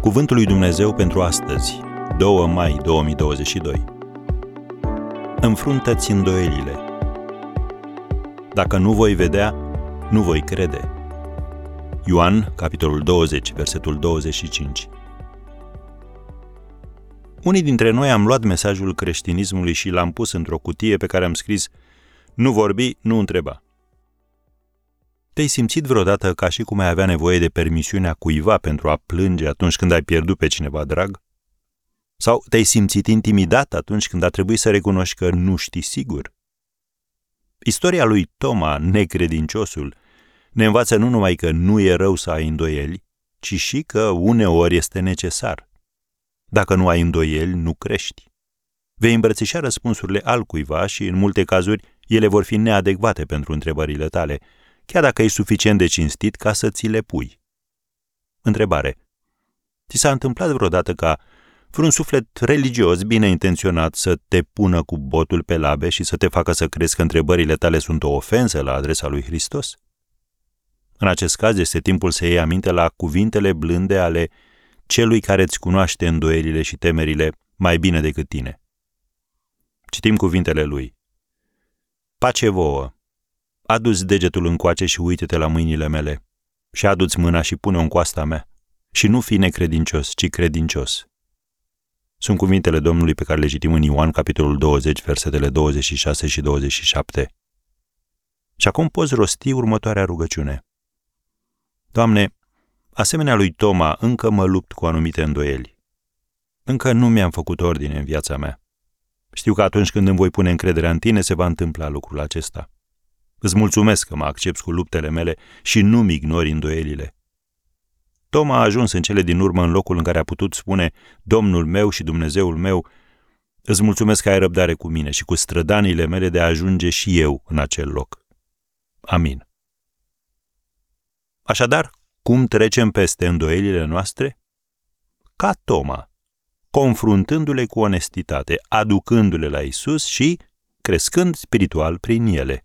Cuvântul lui Dumnezeu pentru astăzi, 2 mai 2022. Înfruntă-ți îndoielile. Dacă nu voi vedea, nu voi crede. Ioan, capitolul 20, versetul 25. Unii dintre noi am luat mesajul creștinismului și l-am pus într-o cutie pe care am scris Nu vorbi, nu întreba. Te-ai simțit vreodată ca și cum ai avea nevoie de permisiunea cuiva pentru a plânge atunci când ai pierdut pe cineva drag? Sau te-ai simțit intimidat atunci când a trebuit să recunoști că nu știi sigur? Istoria lui Toma, necredinciosul, ne învață nu numai că nu e rău să ai îndoieli, ci și că uneori este necesar. Dacă nu ai îndoieli, nu crești. Vei îmbrățișa răspunsurile altcuiva și, în multe cazuri, ele vor fi neadecvate pentru întrebările tale, chiar dacă e suficient de cinstit ca să ți le pui. Întrebare. Ți s-a întâmplat vreodată ca vreun suflet religios bine intenționat să te pună cu botul pe labe și să te facă să crezi că întrebările tale sunt o ofensă la adresa lui Hristos? În acest caz este timpul să iei aminte la cuvintele blânde ale celui care îți cunoaște îndoielile și temerile mai bine decât tine. Citim cuvintele lui. Pace vouă! Adu-ți degetul încoace și uite-te la mâinile mele. Și adu-ți mâna și pune-o în coasta mea. Și nu fi necredincios, ci credincios. Sunt cuvintele Domnului pe care le citim în Ioan, capitolul 20, versetele 26 și 27. Și acum poți rosti următoarea rugăciune. Doamne, asemenea lui Toma, încă mă lupt cu anumite îndoieli. Încă nu mi-am făcut ordine în viața mea. Știu că atunci când îmi voi pune încrederea în tine, se va întâmpla lucrul acesta. Îți mulțumesc că mă accepti cu luptele mele și nu-mi ignori îndoielile. Toma a ajuns în cele din urmă în locul în care a putut spune Domnul meu și Dumnezeul meu, îți mulțumesc că ai răbdare cu mine și cu strădanile mele de a ajunge și eu în acel loc. Amin. Așadar, cum trecem peste îndoielile noastre? Ca Toma, confruntându-le cu onestitate, aducându-le la Isus și crescând spiritual prin ele.